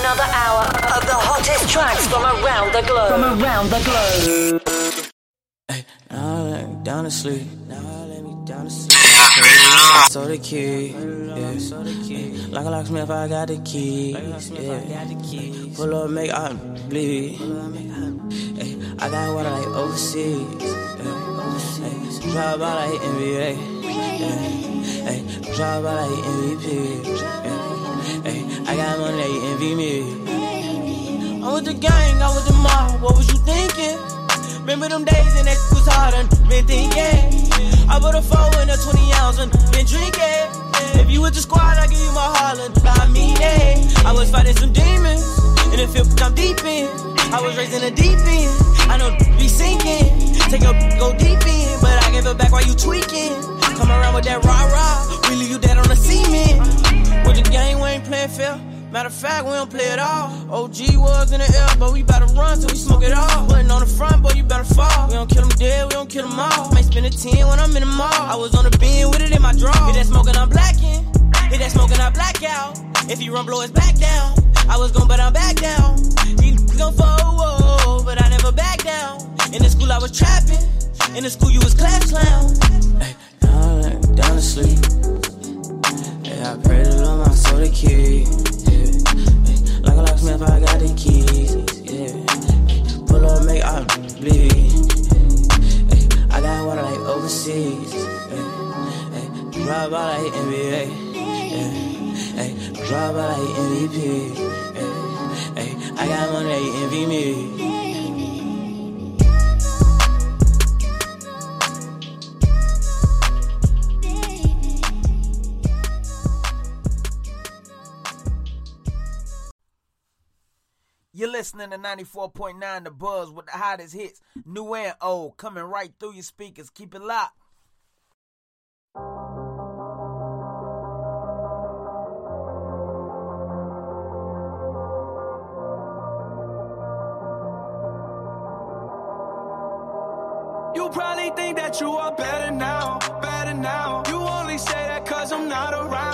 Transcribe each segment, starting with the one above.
Another hour of the hottest tracks from around the globe. From around the globe. Hey, now let me down to sleep. Now let me down to sleep. So the key, yeah. Like a locksmith, I got the key. Yeah. Pull up, make I bleed. Hey, I got water like overseas. Yeah. Hey, drive by like NBA. Yeah. Hey, drive by like MVP. I got money, they envy me. I'm with the gang, I'm with the mob. What was you thinking? Remember them days and that was hard and been thinking. I put a four in a 20 ounce and been drinking. If you with the squad, I give you my Harlan. I mean it. I was fighting some demons. And it feel I'm deep in. I was raised in the deep end. I know be sinking. Take a go deep in. But I give it back while you tweaking. Come around with that rah rah. We leave you dead on the cement. The game, we ain't playing fair. Matter of fact, we don't play at all. OG was in the air, but we better run till we smoke it all. Putting on the front, boy, you better fall. We don't kill them dead, we don't kill them all. Might spend a 10 when I'm in the mall. I was on the beam with it in my draw. Hit that smoking, I'm blacking. Hit that smoking, I black out. If he run, blow his back down. I was gon' but I'm back down. He gon' fall, but I never back down. In the school, I was trapping. In the school, you was class clown. Listening to 94.9 The Buzz with the hottest hits, new and old, coming right through your speakers. Keep it locked. You probably think that you are better now, better now. You only say that cause I'm not around,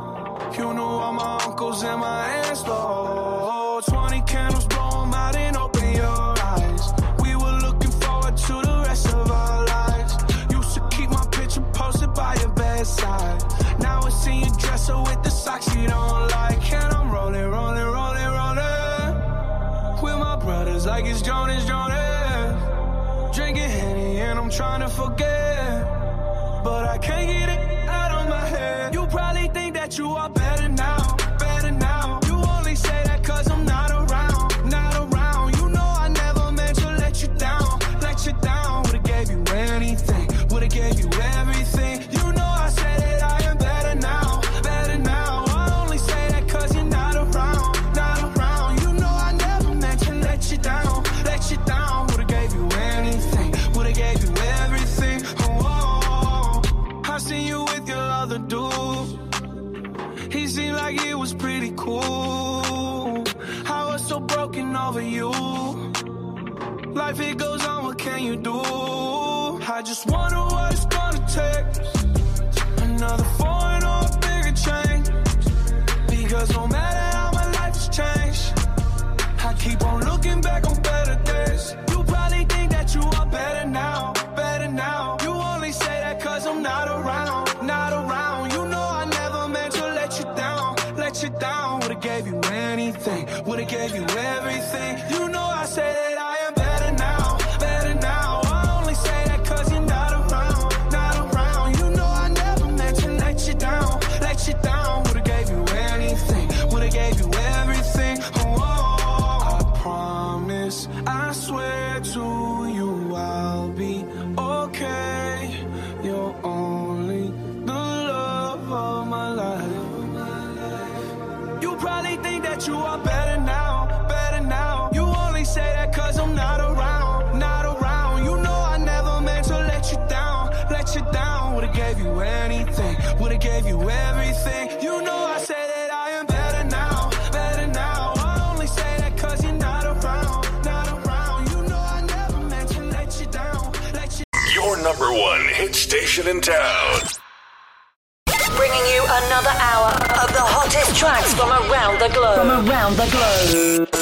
You knew all my uncles and my aunts, though. 20 candles, blow 'em out and open your eyes. We were looking forward to the rest of our lives. Used to keep my picture posted by your bedside. Now it's in your dresser with the socks you don't like. And I'm rolling, rolling, rolling, rolling. With my brothers like it's Jonas, Jonas. Drinking Henny and I'm trying to forget. But I can't get it probably think that you are better now, was pretty cool. How I was so broken over you. Life it goes on, what can you do? I just wonder what it's gonna take. Another foreign or a bigger change. Because no matter how my life has changed, I keep on looking back on better days. You probably think that you are better now. Anything, would've gave you everything. Number one hit station in town. Bringing you another hour of the hottest tracks from around the globe. From around the globe.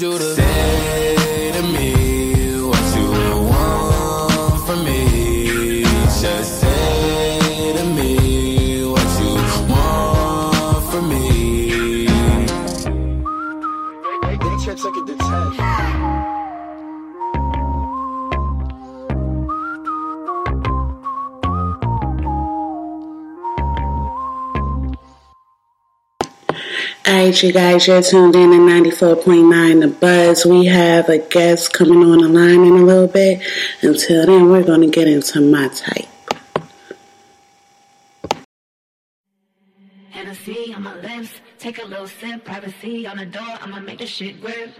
You to right, you guys, you're tuned in to 94.9 The Buzz. We have a guest coming on the line in a little bit. Until then, we're going to get into my type. Hennessy on my lips, take a little sip, privacy on the door, I'ma make this shit grip.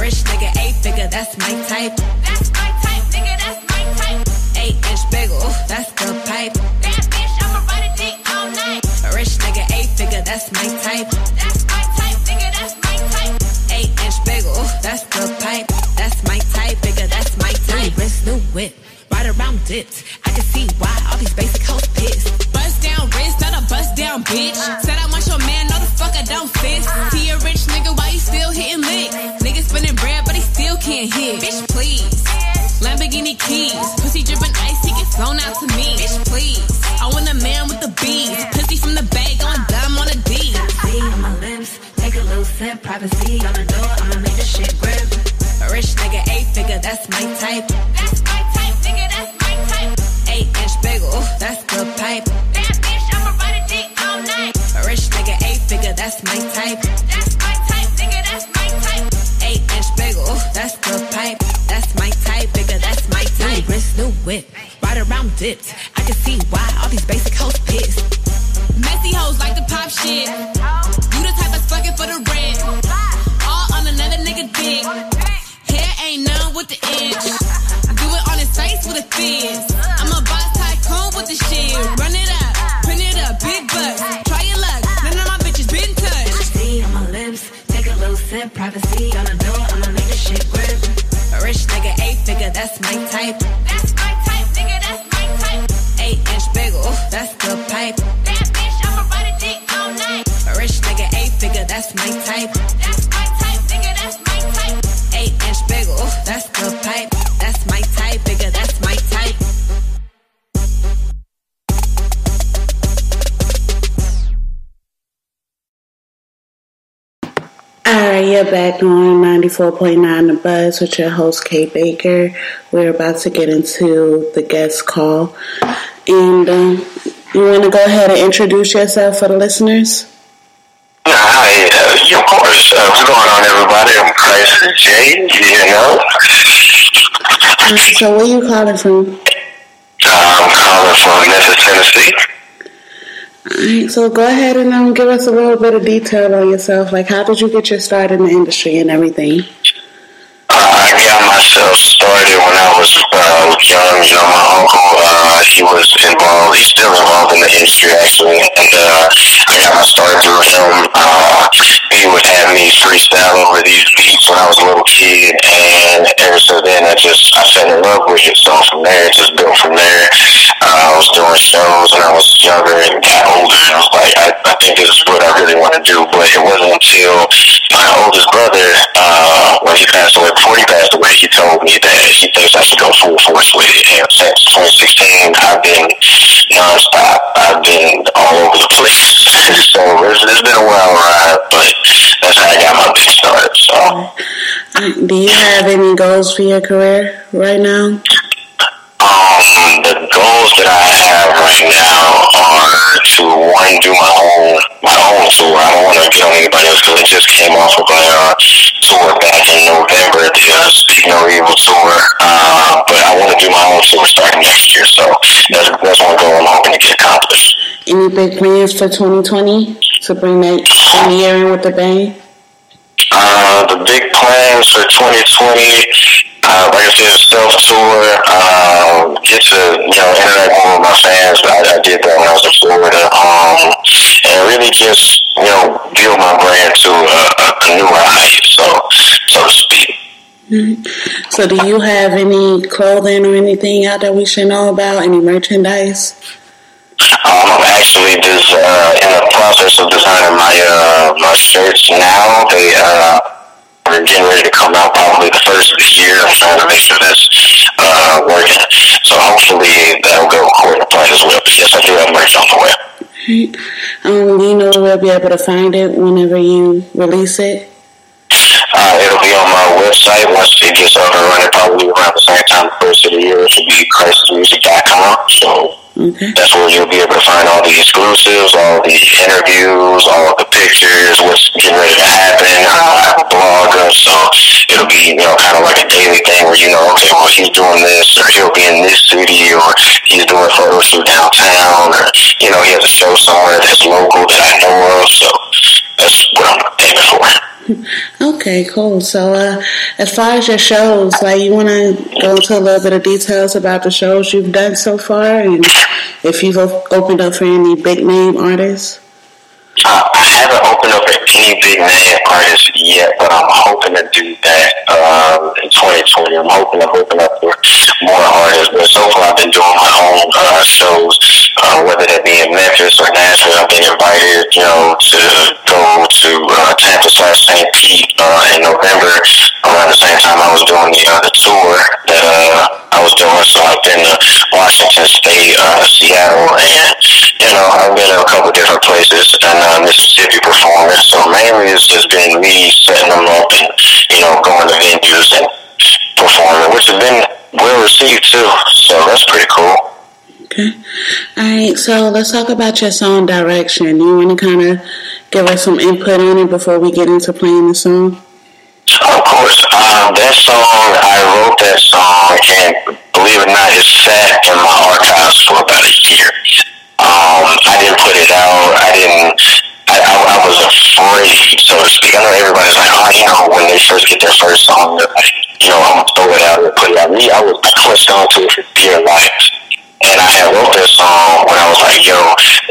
Rich nigga, eight figure, that's my type. That's my type, nigga, that's my type. Eight inch bagel, that's the pipe. That A rich nigga, eight figure, that's my type. That's my type, nigga, that's my type. Eight inch bagel, that's the pipe. That's my type, nigga, that's my type. New wrist, new whip, right around dipped. Type. That's my type, nigga, that's my type. Eight inch bagel, that's the pipe. That bitch, I'ma ride a dick all night. A rich nigga, eight figure, that's my type. That's my type, nigga, that's my type. Eight inch bagel, that's the pipe. You're back on 94.9 The Buzz with your host, Kay Baker. We're about to get into the guest call. And um, you want to go ahead and introduce yourself for the listeners? Hi, uh, of course. Uh, what's going on, everybody? I'm Krisiz J, you know. Um, so where you calling from? Uh, I'm calling from Memphis, Tennessee. Alright, so go ahead and um, give us a little bit of detail on yourself. Like, how did you get your start in the industry and everything? I got myself started when I was uh, young. You know, my uncle, uh, he was involved. He's still involved in the industry, actually. And uh, I got my start through him. Uh, he would have me freestyle over these beats when I was a little kid. And ever since then, I just, I fell in love with it. So from there, it just built from there. Uh, I was doing shows when I was younger and got older. And I was like, I, I think this is what I really want to do. But it wasn't until my oldest brother, uh, when he passed away, before he passed away, he told me that he thinks I should go full force with it. And since 2016, I've been nonstop. I've been all over the place. so it's, it's been a wild ride, but that's how I got my big start. So. Do you have any goals for your career right now? Um, the goals that I have right now are to one do my own my own tour. I don't want to get on anybody else because it just came off of a uh, tour back in November, the uh, Speak No Evil tour. Uh, but I want to do my own tour starting next year. So that's that's one goal I'm hoping to get accomplished. Any big plans for 2020 to bring that the year in with the bang? Uh, the big plans for 2020, uh, like I said, self tour, uh, get to you know interact more with my fans. I, I did that when I was in Florida, um, and really just you know build my brand to a, a, newer height, so so to speak. Mhm. So, do you have any clothing or anything out that we should know about? Any merchandise? Um, I'm actually just uh, in the process of designing my uh, my shirts now. They uh, are getting ready to come out probably the first of the year. I'm trying to make sure that's uh, working. So hopefully that'll go according to plan as well. But yes, I do have merch on the way. Right. Um, you know we'll be able to find it whenever you release it? Uh, it'll be on my website once it gets up and running, probably around the same time the first of the year. It should be crisismusic.com. So Okay. That's where you'll be able to find all the exclusives, all the interviews, all the pictures, what's getting ready to happen. I blog, uh, so it'll be, you know, kind of like a daily thing where, you know, okay, well, he's doing this, or he'll be in this city, or he's doing photo shoot downtown, or, you know, he has a show somewhere that's local that I know of, so that's what I'm aiming for. Okay, cool. So, uh, as far as your shows, like, you want to go into a little bit of details about the shows you've done so far, and if you've opened up for any big name artists. Uh, I haven't opened up any big name artists yet, but I'm hoping to do that um, in 2020. I'm hoping to open up for more artists, but so far I've been doing my own uh, shows, uh, whether that be in Memphis or Nashville. I've been invited, you know, to go to uh, Tampa slash St. Pete uh, in November around the same time I was doing the, uh, tour that uh, I was doing. So I've been to Washington State, uh, Seattle, I've been to a couple different places and uh, Mississippi performing. So mainly it's just been me setting them up and you know going to venues and performing, which has been well received too. So that's pretty cool. Okay. All right. So let's talk about your song direction. You want to kind of give us some input on it before we get into playing the song? Of course, um, that song, I wrote that song, and believe it or not, it sat in my archives for about a year. Um, I didn't put it out. I didn't. I, I, I was afraid, so to speak. I know everybody's like, oh, you know, when they first get their first song, you know, I'm gonna throw it out and put it out. Me, I was, clutched onto it for dear life. And I had wrote that song when I was like, yo,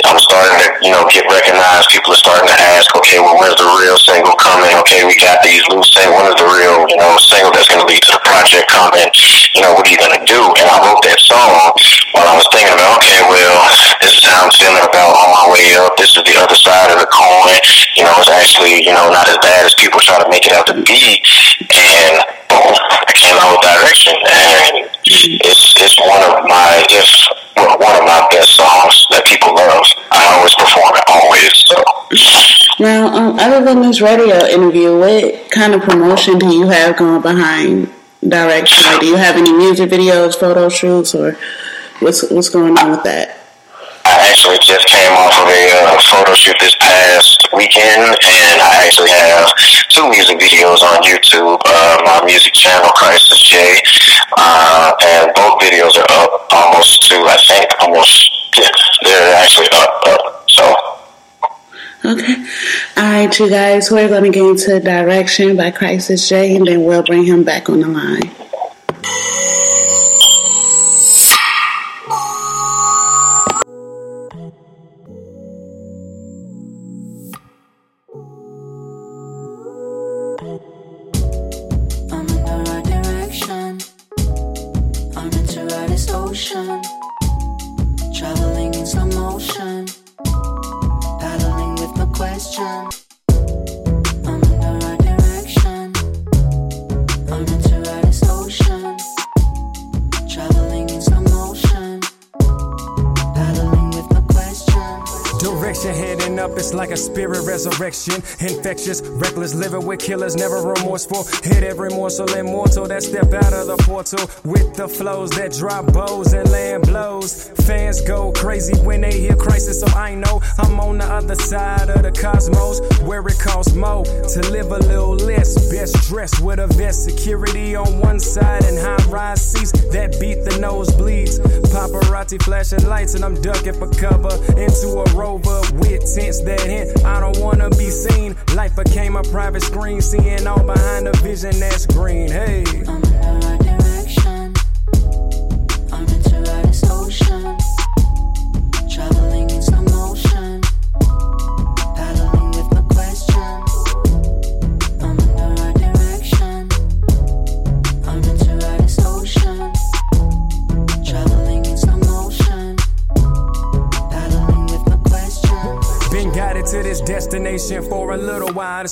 I'm starting to, you know, get recognized. People are starting to ask, okay, well, where's the real single coming? Okay, we got these loose singles. When is the real, you know, single that's going to lead to the project coming? You know, what are you going to do? And I wrote that song while I was thinking about, okay, well, this is how I'm feeling about on my way up. This is the other side of the coin. You know, it's actually, you know, not as bad as people try to make it out to be. And boom, I came out with direction. And it's it's one of my if well, one of my best songs that people love. I always perform it always. So Now, um, other than this radio interview, what kind of promotion do you have going behind direction? Like, do you have any music videos, photo shoots, or what's what's going on with that? I actually just came off of a uh, photo shoot this past weekend, and I actually have two music videos on YouTube. Uh, my music channel, Krisiz J, uh, and both videos are up almost to, I think, almost, yeah, they're actually up, up. So. Okay. All right, you guys, we're going to get into Direction by Krisiz J, and then we'll bring him back on the line. ocean, traveling in slow motion, paddling with no question. Resurrection. Infectious, reckless, living with killers, never remorseful. Hit every morsel immortal that step out of the portal with the flows that drop bows and land blows. Fans go crazy when they hear Krisiz, so I know I'm on the other side of the cosmos where it costs more to live a little less. Best dressed with a vest, security on one side and high rise seats that beat the nosebleeds. Paparazzi flashing lights and I'm ducking for cover into a rover with that hint. I don't wanna be seen. Life became a private screen, seeing all behind the vision that's green. Hey.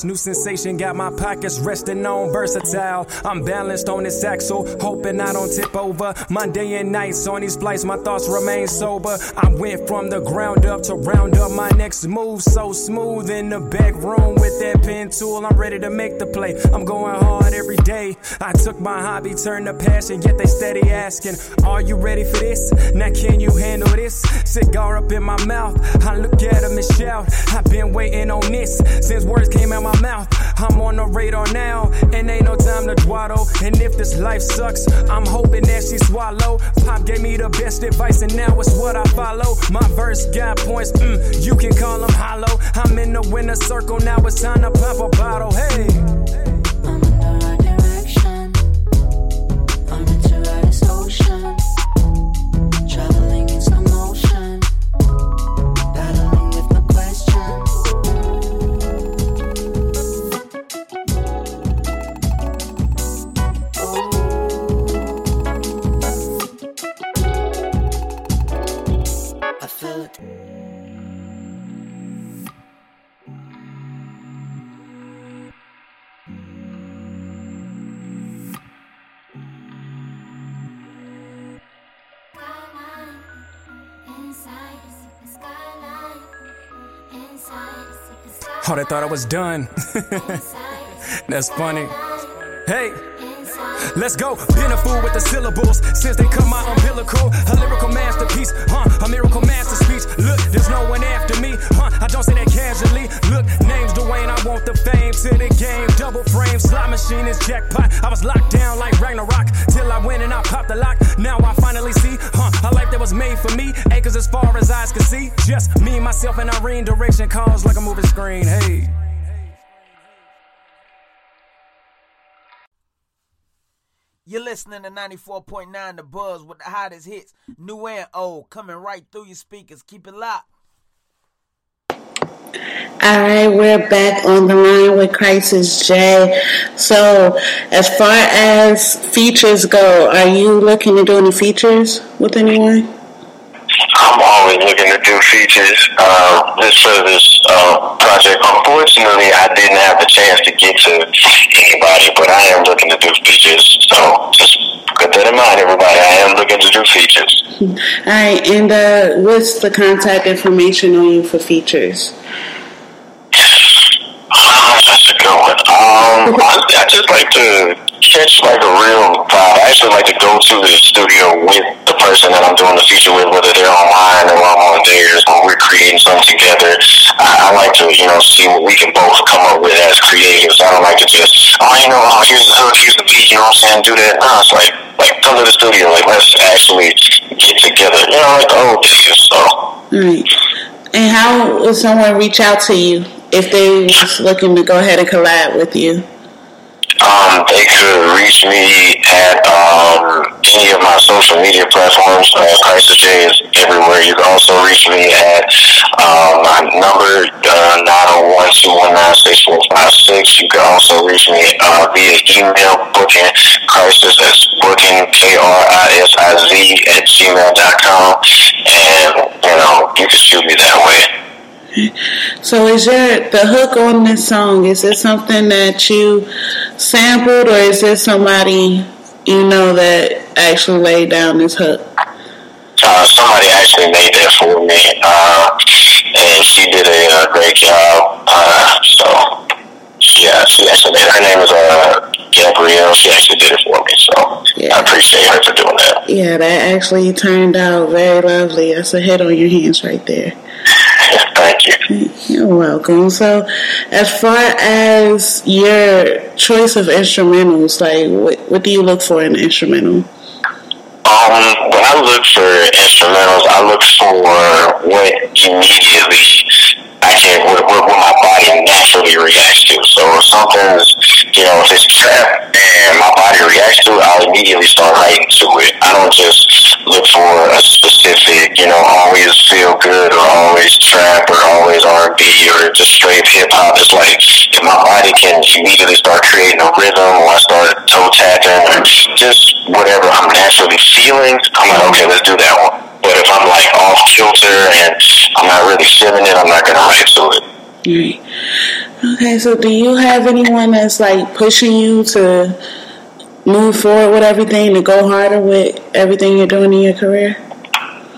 New sensation got my pockets resting on versatile. I'm balanced on this axle, hoping I don't tip over. Monday and nights on these flights, my thoughts remain sober. I went from the ground up to round up my next move. So smooth in the back room with that pen tool. I'm ready to make the play. I'm going hard every day. I took my hobby, turned to passion, yet they steady asking, Are you ready for this? Now can you handle this? Cigar up in my mouth. I look at him and shout, waiting on this since words came out my mouth. I'm on the radar now, and ain't no time to dwaddle. And if this life sucks, I'm hoping that she swallow. Pop gave me the best advice, and now it's what I follow. My verse got points, mm, you can call them hollow. I'm in the winner circle, now it's time to pop a bottle. Hey. They thought I was done. That's funny. Hey. Let's go. Been a fool with the syllables since they come out umbilical. A lyrical masterpiece, huh? A miracle master speech. Look, there's no one after me, huh? I don't say that casually. Look, name's Dwayne, I want the fame to the game. Double frame, slot machine is jackpot. I was locked down like Ragnarok till I went and I popped the lock. Now I finally see, huh? A life that was made for me. Acres as far as eyes can see. Just me, myself, and Irene. Direction calls like a moving screen. Hey. You're listening to 94.9 The Buzz with the hottest hits, new and old, coming right through your speakers. Keep it locked. All right, we're back on the line with Krisiz J. So, as far as features go, are you looking to do any features with anyone? I'm always looking to do features. Uh, this service uh, project, unfortunately, I didn't have the chance to get to anybody, but I am looking to do features. So just put that in mind, everybody. I am looking to do features. All right, and uh, what's the contact information on you for features? Uh, that's a good one. Um, I, I just like to catch like a real vibe. I actually like to go to the studio with the person that I'm doing the feature with, whether they're online or I'm on theirs, or we're creating something together, I, I like to, you know, see what we can both come up with as creatives. I don't like to just, oh, you know, oh, here's the hook, here's the beat, you know what I'm saying, do that. No, it's like, like, come to the studio, like, let's actually get together, you know, like the old days, so. Right. And how would someone reach out to you if they was looking to go ahead and collab with you? Um, they could reach me at um, any of my social media platforms. Uh, Krisiz J is everywhere. You can also reach me at um, my number uh, 901-219-6456. You can also reach me uh, via email booking krisiz that's booking K-R-I-S-I-Z at gmail.com. And, you know, you can shoot me that way. So is there the hook on this song? Is it something that you sampled, or is there somebody you know that actually laid down this hook? Uh, somebody actually made that for me, uh, and she did a, a great job. Uh, so yeah, she actually made. Her name is uh, Gabrielle. She actually did it for me, so Yeah. I appreciate her for doing that. Yeah, that actually turned out very lovely. That's a head on your hands right there. Thank you. You're welcome. So, as far as your choice of instrumentals, like what what do you look for in an instrumental? Um, when I look for instrumentals, I look for what immediately I can, what, what, what my body naturally reacts to. So if something's, you know, if it's trap and my body reacts to it, I'll immediately start writing to it. I don't just look for a specific, you know, always feel good or always trap or always R&B or just straight hip hop. It's like if my body can immediately start creating a rhythm or I start toe tapping or just whatever I'm naturally feeling, I'm like, okay, let's do that one. But if I'm like off kilter and I'm not really feeling it, I'm not gonna write to it. Right. Okay, so do you have anyone that's like pushing you to move forward with everything, to go harder with everything you're doing in your career?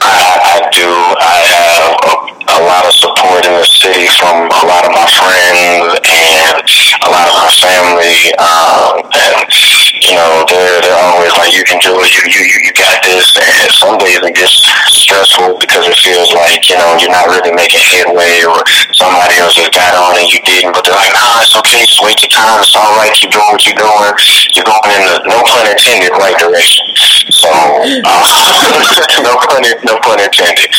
I, I do. I have a, a lot of support in the city from a lot of my friends and a lot of my family. Um, and you know, they're they're always like, "You can do it. You you you, got this." And some days it gets stressful because it feels like you know you're not really making headway, or somebody else just got on and you didn't. But they're like, "Nah, it's okay. Just wait your time. It's all right. Keep doing what you're doing. You're going in the no pun intended right direction." So, uh, no pun no pun intended.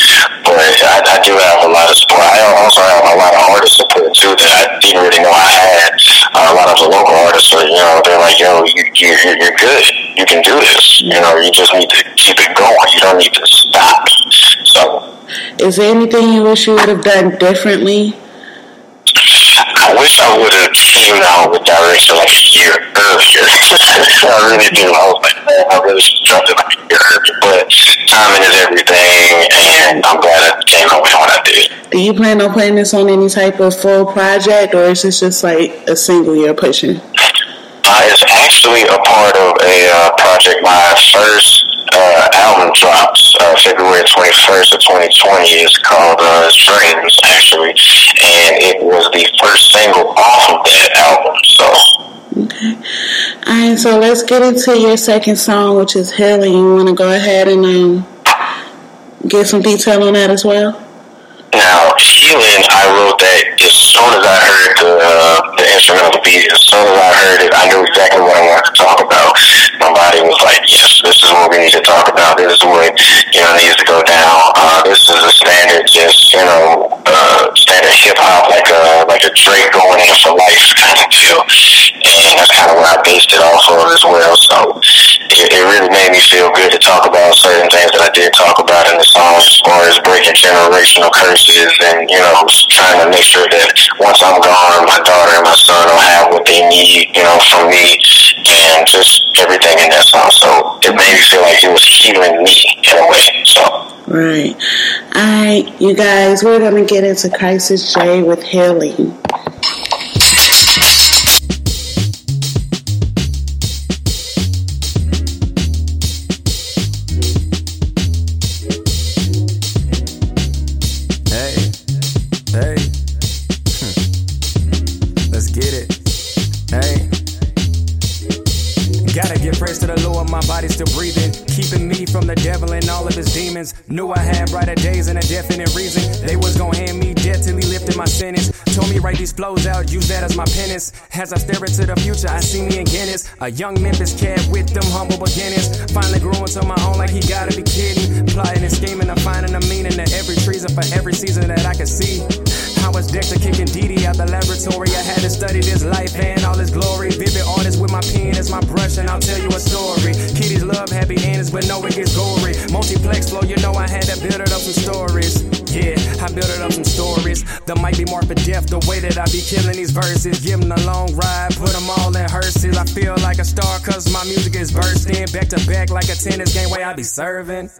But I, I do have a lot of support. I also have a lot of artist support too that I didn't really know I had. Uh, a lot of the local artists are, you know, they're like, yo, you, you, you're you're good. You can do this. You know, you just need to keep it going. You don't need to stop. So, Is there anything you wish you would have done differently? I wish I would have came out with direction like a year earlier. I really do. I was like, man, I really should have jumped it like a year earlier. But timing is everything, and I'm glad I came out with what I did. Do you plan on putting this on any type of full project, or is this just like a single you're pushing? Uh, it's actually a part of a uh, project. My first uh, album drops uh, February 21st of 2020. It's called uh, Dreams, actually, and it was the first single off of that album. So, Okay. Alright, so let's get into your second song, which is Healing. You want to go ahead and um, get some detail on that as well? Now Healing, I wrote that as soon as I heard the uh, the instrumental beat. As soon as I heard it, I knew exactly what I wanted to talk about. My body was like, "Yes, this is what we need to talk about. This is what you know needs to go down. Uh, this is a standard, you know, uh, standard hip hop, like a like a Drake going in for life kind of deal." And that's kind of what I based it off of as well. So it, it really made me feel good to talk about certain things that I did talk about in the song, as far as breaking generational curses and you know trying to make sure that once I'm gone, my daughter and my son will have what they need, you know, for me, and just everything in that song. So it made me feel like it was healing me in a way. So. Right. Alright, you guys, we're going to get into Krisiz J with Healing. Still breathing, keeping me from the devil and all of his demons. Knew I had brighter days and a definite reason. They was gonna hand me death till he lifted my sentence. Told me write these flows out, use that as my penance. As I stare into the future, I see me in Guinness. A young Memphis cat with them humble beginnings. Finally grew into my own like he gotta be kidding. Plotting and scheming, I'm finding a meaning to every treason for every season that I can see. I was Dexter kicking DD out the laboratory. I had to study this life and all its glory. Vivid artist with my pen as my brush, and I'll tell you a story. Kitties love happy endings, but no, it gets gory. Multiplex flow, you know I had to build it up some stories. Yeah, I built it up some stories. That might be more for death, the way that I be killing these verses. Give them a long ride, put them all in hearses. I feel like a star, cause my music is bursting. Back to back like a tennis game, way I be serving.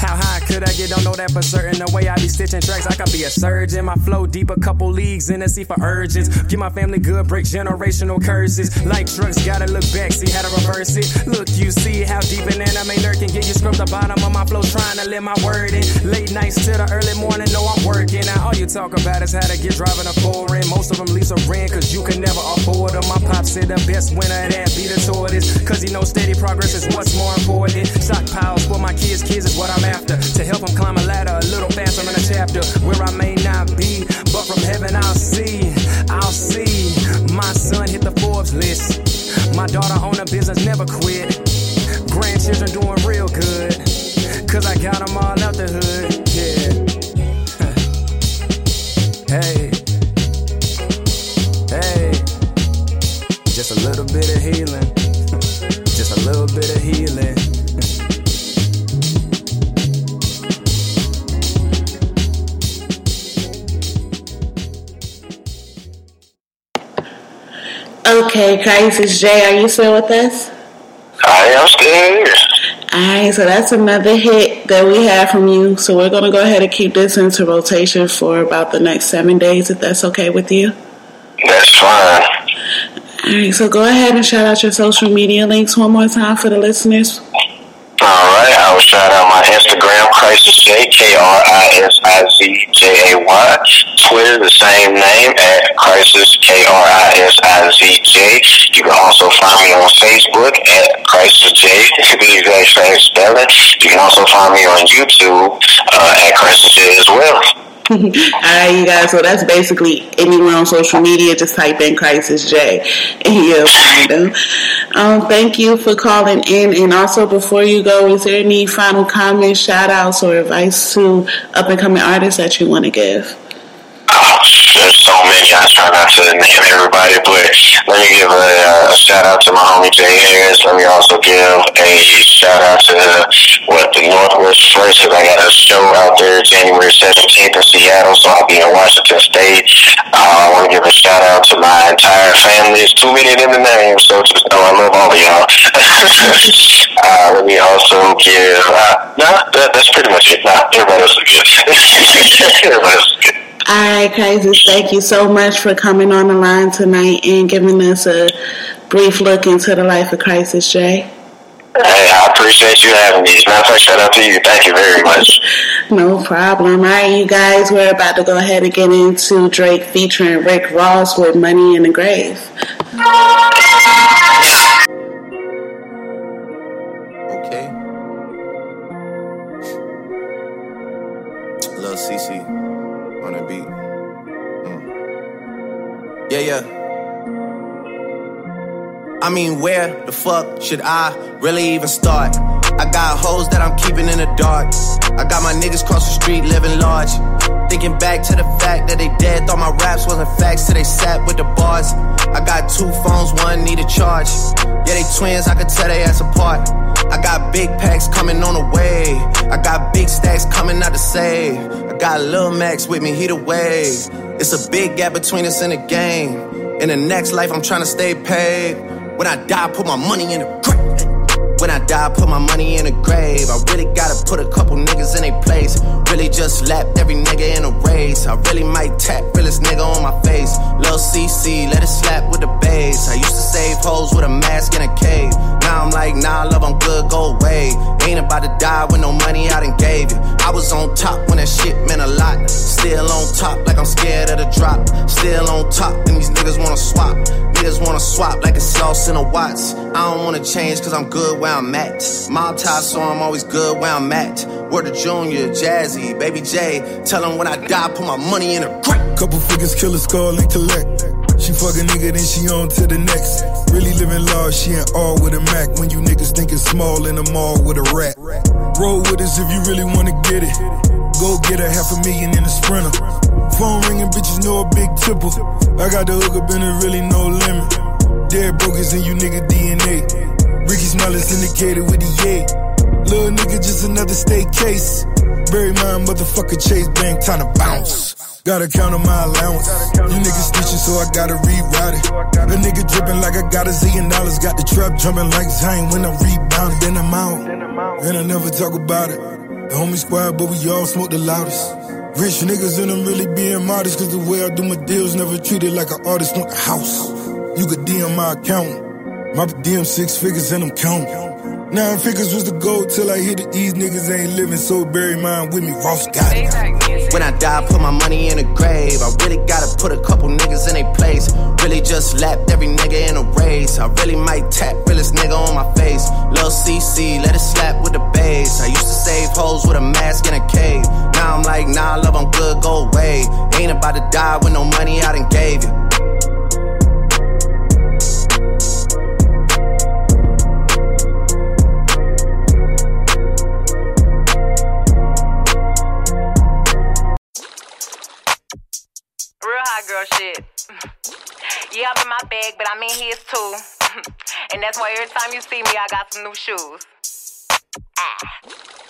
How high could I get? Don't know that for certain. The way I be stitching tracks, I could be a surgeon. My flow deep, a couple leagues in the sea for urgents. Get my family good, break generational curses. Like trucks, gotta look back, see how to reverse it. Look, you see how deep an anime can get you scrubbed the bottom of my flow, trying to let my word in. Late nights to the early morning, know I'm working. Now all you talk about is how to get driving a foreign. Most of them lease a rent, cause you can never afford them. My pop said the best winner that be the tortoise. Cause he knows steady progress is what's more important. Stockpiles for my kids, kids is what I'm after. To help them climb a ladder a little faster in a chapter where I may not be, but from heaven I'll see. I'll see my son hit the Forbes list. My daughter own a business, never quit. Grandchildren doing real good. Cause I got them all out the hood. Yeah. hey. Hey. Just a little bit of healing. Just a little bit of healing. Okay, Krisiz J, are you still with us? I am still here. Alright, so that's another hit that we have from you. So we're gonna go ahead and keep this into rotation for about the next seven days, if that's okay with you. That's fine. Alright, so go ahead and shout out your social media links one more time for the listeners. All right, I will shout out my Instagram, Krisiz J, K R I S I Z J A Y. Twitter, the same name at Krisiz, K R I S I Z J. You can also find me on Facebook at Krisiz J, the exact same spelling. You can also find me on YouTube uh, at Krisiz J as well. Alright, you guys, so that's basically anywhere on social media, just type in Krisiz J and you'll find them. Um, thank you for calling in. And also, before you go, is there any final comments, shout outs, or advice to up and coming artists that you want to give? There's so many. I try not to name everybody, but let me give a, a shout out to my homie Jay Harris. Let me also give a shout out to what the Northwest First. I got a show out there January 17th in Seattle, so I'll be in Washington State. Uh, I want to give a shout out to my entire family. It's too many them to name, so just know I love all of y'all. uh, let me also give. Uh, nah, that, that's pretty much it. Nah, everybody else is good. everybody else is good. All right, Krisiz, thank you so much for coming on the line tonight and giving us a brief look into the life of Krisiz J. Hey, I appreciate you having me. As a matter of fact, shout out to you. Thank you very much. No problem. All right, you guys, we're about to go ahead and get into Drake featuring Rick Ross with Money in the Grave. Yeah, yeah. I mean, where the fuck should I really even start? I got hoes that I'm keeping in the dark. I got my niggas cross the street living large. Thinking back to the fact that they dead, thought my raps wasn't facts till they sat with the bars. I got two phones, one need a charge. Yeah, they twins, I could tell they ass apart. I got big packs coming on the way. I got big stacks coming out to save. I got Lil Max with me, he the wave. It's a big gap between us in the game. In the next life, I'm trying to stay paid. When I die, put my money in the grave. When I die, put my money in the grave. I really gotta put a couple niggas in their place. Really just lapped every nigga in a race. I really might tap realest nigga on my face. Lil CC, let it slap with the bass. I used to save hoes with a mask in a cave. Now I'm like, nah, love, I'm good, go away. About to die with no money I done gave you. I was on top when that shit meant a lot. Still on top, like I'm scared of the drop. Still on top, and these niggas wanna swap. Niggas wanna swap like it's sauce in a Watts. I don't wanna change cause I'm good where I'm at. Mob tie, so I'm always good where I'm at. Word to Junior, Jazzy, Baby J. Tell them when I die, put my money in a grave. Couple figures, kill a skull and collect. She fuck a nigga, then she on to the next. Really living large, she ain't all with a Mac. When you niggas thinking small in the mall with a rat. Roll with us if you really wanna get it. Go get a half a million in a sprinter. Phone ringing, bitches know a big tipple. I got the hook up and it really no limit. Dead brokers in you nigga DNA. Ricky Smile is indicated with the yay. Little nigga, just another state case. Bury my motherfucker Chase Bank, time to bounce. Gotta count on my allowance. You niggas stitching, so I gotta reroute it. The nigga dripping like I got a zillion dollars. Got the trap jumping like Zane when I'm rebounding. Then I'm out, and I never talk about it. The homie squad, but we all smoke the loudest. Rich niggas and I'm really being modest, cause the way I do my deals never treated like an artist want the house. You could DM my account. My DM six figures and I'm counting. Nine figures was the goal till I hit it. These niggas ain't living, so bury mine with me. Ross got it. When I die, put my money in a grave. I really gotta put a couple niggas in their place. Really just lapped every nigga in a race. I really might tap realest nigga on my face. Lil CC, let it slap with the bass. I used to save hoes with a mask in a cave. Now I'm like, nah, love, I'm good, go away. Ain't about to die with no money I done gave you. Yeah, I'm in my bag, but I'm in his too. and that's why every time you see me, I got some new shoes. Ah.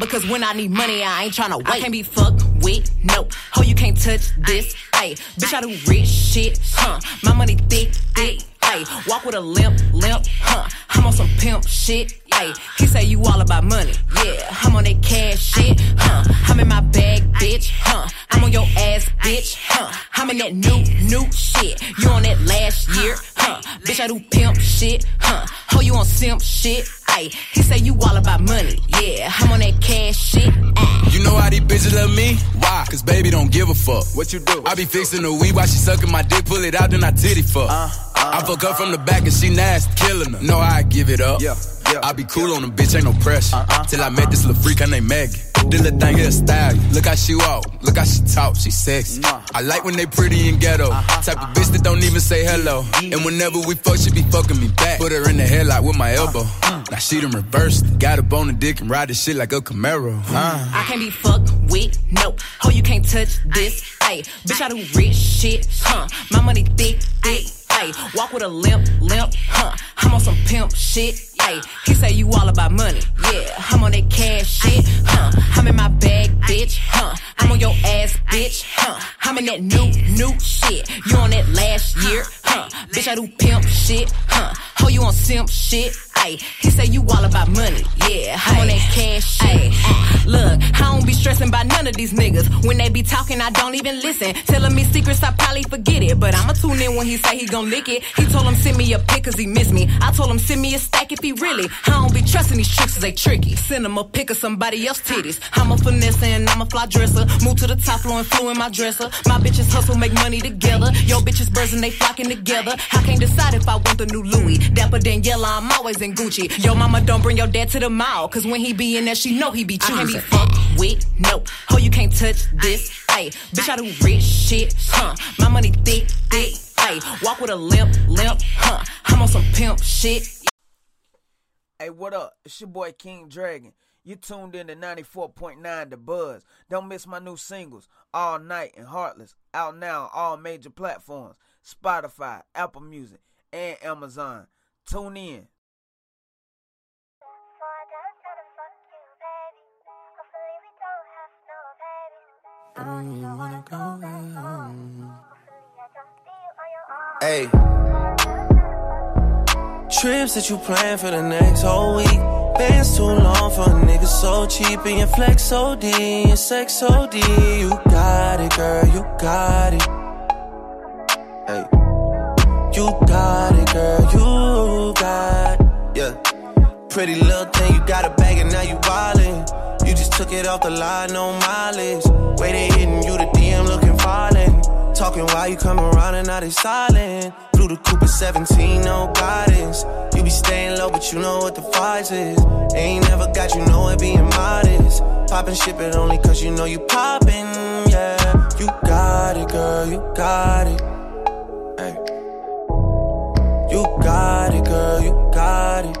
because when I need money, I ain't tryna wait. I can't be fucked with, no. Ho, you can't touch this, ayy. Bitch, I do rich shit, huh? My money thick, thick, ayy. Walk with a limp, limp, huh? I'm on some pimp shit, ayy. He say you all about money, yeah. I'm on that cash shit, huh? I'm in my bag, bitch, huh? I'm on your ass, bitch, huh? I'm in that new, new shit. You on that last year, huh? Bitch, I do pimp shit, huh? Ho, you on simp shit, ayy. He say you all about money, yeah. I'm on that cash shit, ayy. You know how these bitches love me? Why? Cause baby don't give a fuck. What you do? I be fixing the weed while she sucking my dick, pull it out, then I titty fuck. Uh, uh, I fuck her from the uh. back and she nasty, killing her. No, I give it up. Yeah. I be cool on the bitch, ain't no pressure. Till I met this little freak, her name Maggie. This little thing here style. Look how she walk, look how she talk, she sexy. I like when they pretty and ghetto. Uh-huh. Type of bitch that don't even say hello. And whenever we fuck, she be fucking me back. Put her in the headlock with my elbow. Now she done reversed. Got a bone and dick and ride this shit like a Camaro. Uh. I can't be fucked with, no. Ho, you can't touch this, ayy. Bitch, I do rich shit, huh? My money thick, thick, ayy. Walk with a limp, limp, huh? I'm on some pimp shit, He say you all about money, yeah. I'm on that cash shit, huh? I'm in my bag, bitch, huh? I'm on your ass, bitch, huh? I'm in that new, new shit. You on that last year, huh? Bitch, I do pimp shit, huh? Ho, you on simp shit, ayy. He say you all about money, yeah. I'm on that cash shit. Look, I don't stressing about none of these niggas. When they be talking, I don't even listen. Telling me secrets, I probably forget it. But I'ma tune in when he say he gon' lick it. He told him send me a pic cause he miss me. I told him send me a stack if he really. I don't be trusting these tricks cause they tricky. Send him a pic of somebody else titties. I'm a finesse and I'm a fly dresser. Move to the top floor and flew in my dresser. My bitches hustle, make money together. Yo bitches birds and they flocking together. I can't decide if I want the new Louis. Dapper Daniela, I'm always in Gucci. Yo mama don't bring your dad to the mall. Cause when he be in there, she know he be choosing. I can't be fucked with, no. Ho, you can't touch this, ayy. Bitch, I do rich shit, huh? My money thick, thick, ayy. Walk with a limp, limp, huh? I'm on some pimp shit. Hey, what up? It's your boy King Dragon. You tuned in to 94.9 The Buzz. Don't miss my new singles, All Night and Heartless, out now on all major platforms Spotify, Apple Music, and Amazon. Tune in. Hey. Trips that you plan for the next whole week. Bands too long for a nigga so cheap and your flex OD and sex OD. You got it, girl, you you got it. Hey, you got it, girl, you got it. Yeah, pretty little thing, you got a bag and now you wildin'. You just took it off the line, no mileage. They hitting you, the DM looking violent. Talking while you come around and now they silent. Blue the Cooper 17, no guidance. You be staying low, but you know what the price is. Ain't never got you know it being modest. Poppin' ship it only cause you know you poppin', yeah. You got it, girl, you got it. Hey. You got it, girl, you got it.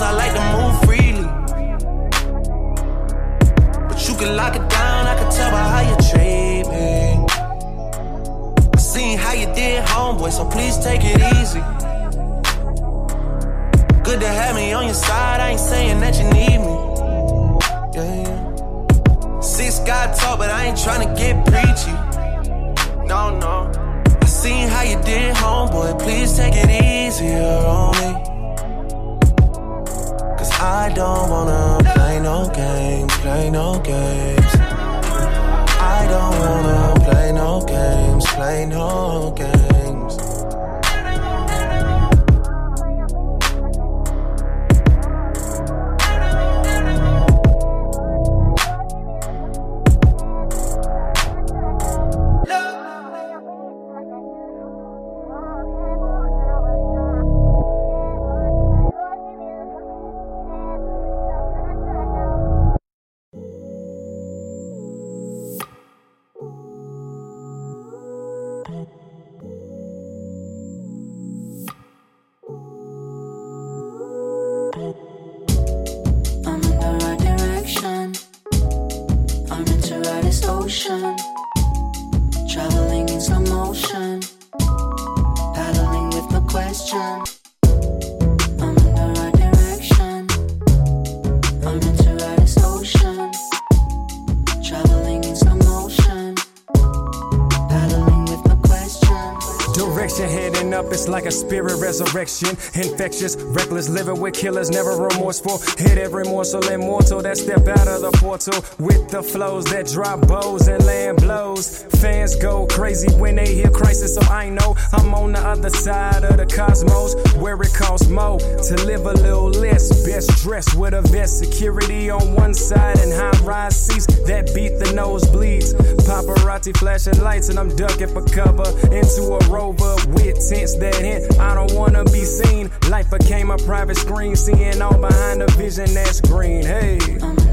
Cause I like to move freely. But you can lock it down, I can tell by how you treat me. I seen how you did, homeboy, so please take it easy. Good to have me on your side, I ain't saying that you need me. Yeah, yeah. Six God talk, but I ain't trying to get preachy. No, no. I seen how you did, homeboy, please take it easier on me. I don't wanna play no games, play no games. I don't wanna play no games, play no games. Resurrection. Infectious, reckless, living with killers, never remorseful. Hit every morsel immortal that step out of the portal with the flows that drop bows and land blows. Fans go crazy when they hear Krisiz, so I know I'm on the other side of the cosmos where it costs more to live a little less. Best dressed with a vest, security on one side and high rise seats that beat the nosebleeds. Paparazzi flashing lights and I'm ducking for cover into a rover with tents that hint. I don't wanna be seen. Life became a private screen, seeing all behind the vision that's green. Hey.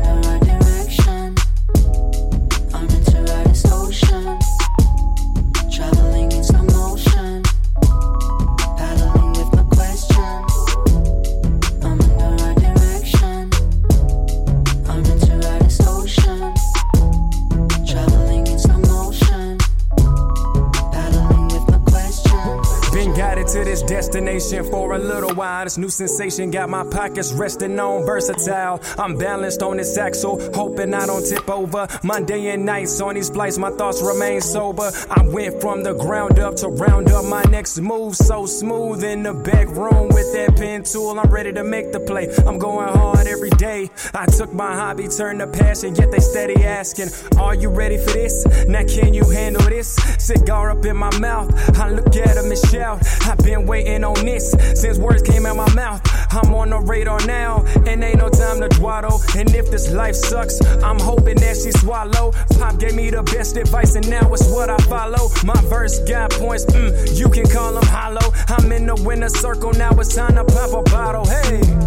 Destination for a little while. This new sensation got my pockets resting on versatile. I'm balanced on this axle, hoping I don't tip over. Monday and nights on these flights, my thoughts remain sober. I went from the ground up to round up my next move. So smooth in the back room with that pen tool. I'm ready to make the play. I'm going hard every day. I took my hobby, turned to passion, yet they steady asking, Are you ready for this? Now can you handle this? Cigar up in my mouth. I look at them and shout. I've been waiting on this since words came out my mouth. I'm on the radar now, and ain't no time to dwaddle. And if this life sucks, I'm hoping that she swallow. Pop gave me the best advice, and now it's what I follow. My verse got points, mm, you can call them hollow. I'm in the winner circle, now it's time to pop a bottle. Hey.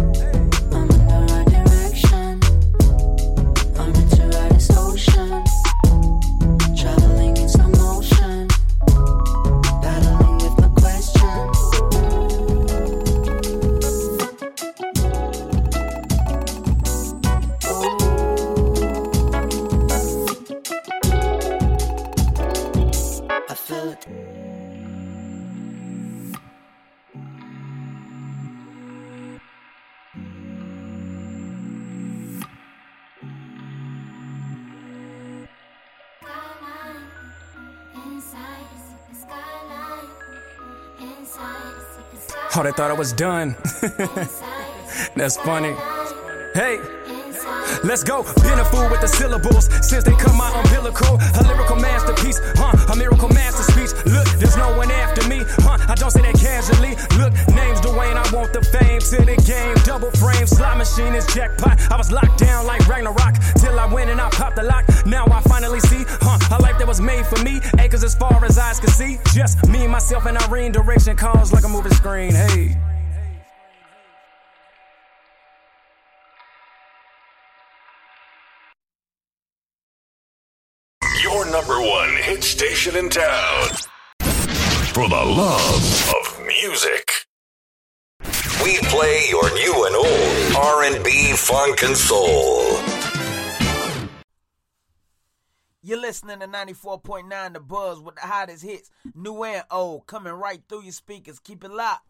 Oh, they thought I was done. That's funny. Hey. Let's go. Been a fool with the syllables since they come out umbilical. A lyrical masterpiece, huh? A miracle master speech. Look, there's no one after me, huh? I don't say that casually. Look, Dwayne, I want the fame to the game. Double frame, slot machine is jackpot. I was locked down like Ragnarok till I went and I popped the lock. Now I finally see, huh? A life that was made for me. Acres as far as eyes can see. Just me, myself, and Irene. Direction calls like a moving screen. Hey. Your number one hit station in town. For the love of music. We play your new and old R&B, funk, and soul. You're listening to 94.9 The Buzz with the hottest hits, new and old, coming right through your speakers. Keep it locked.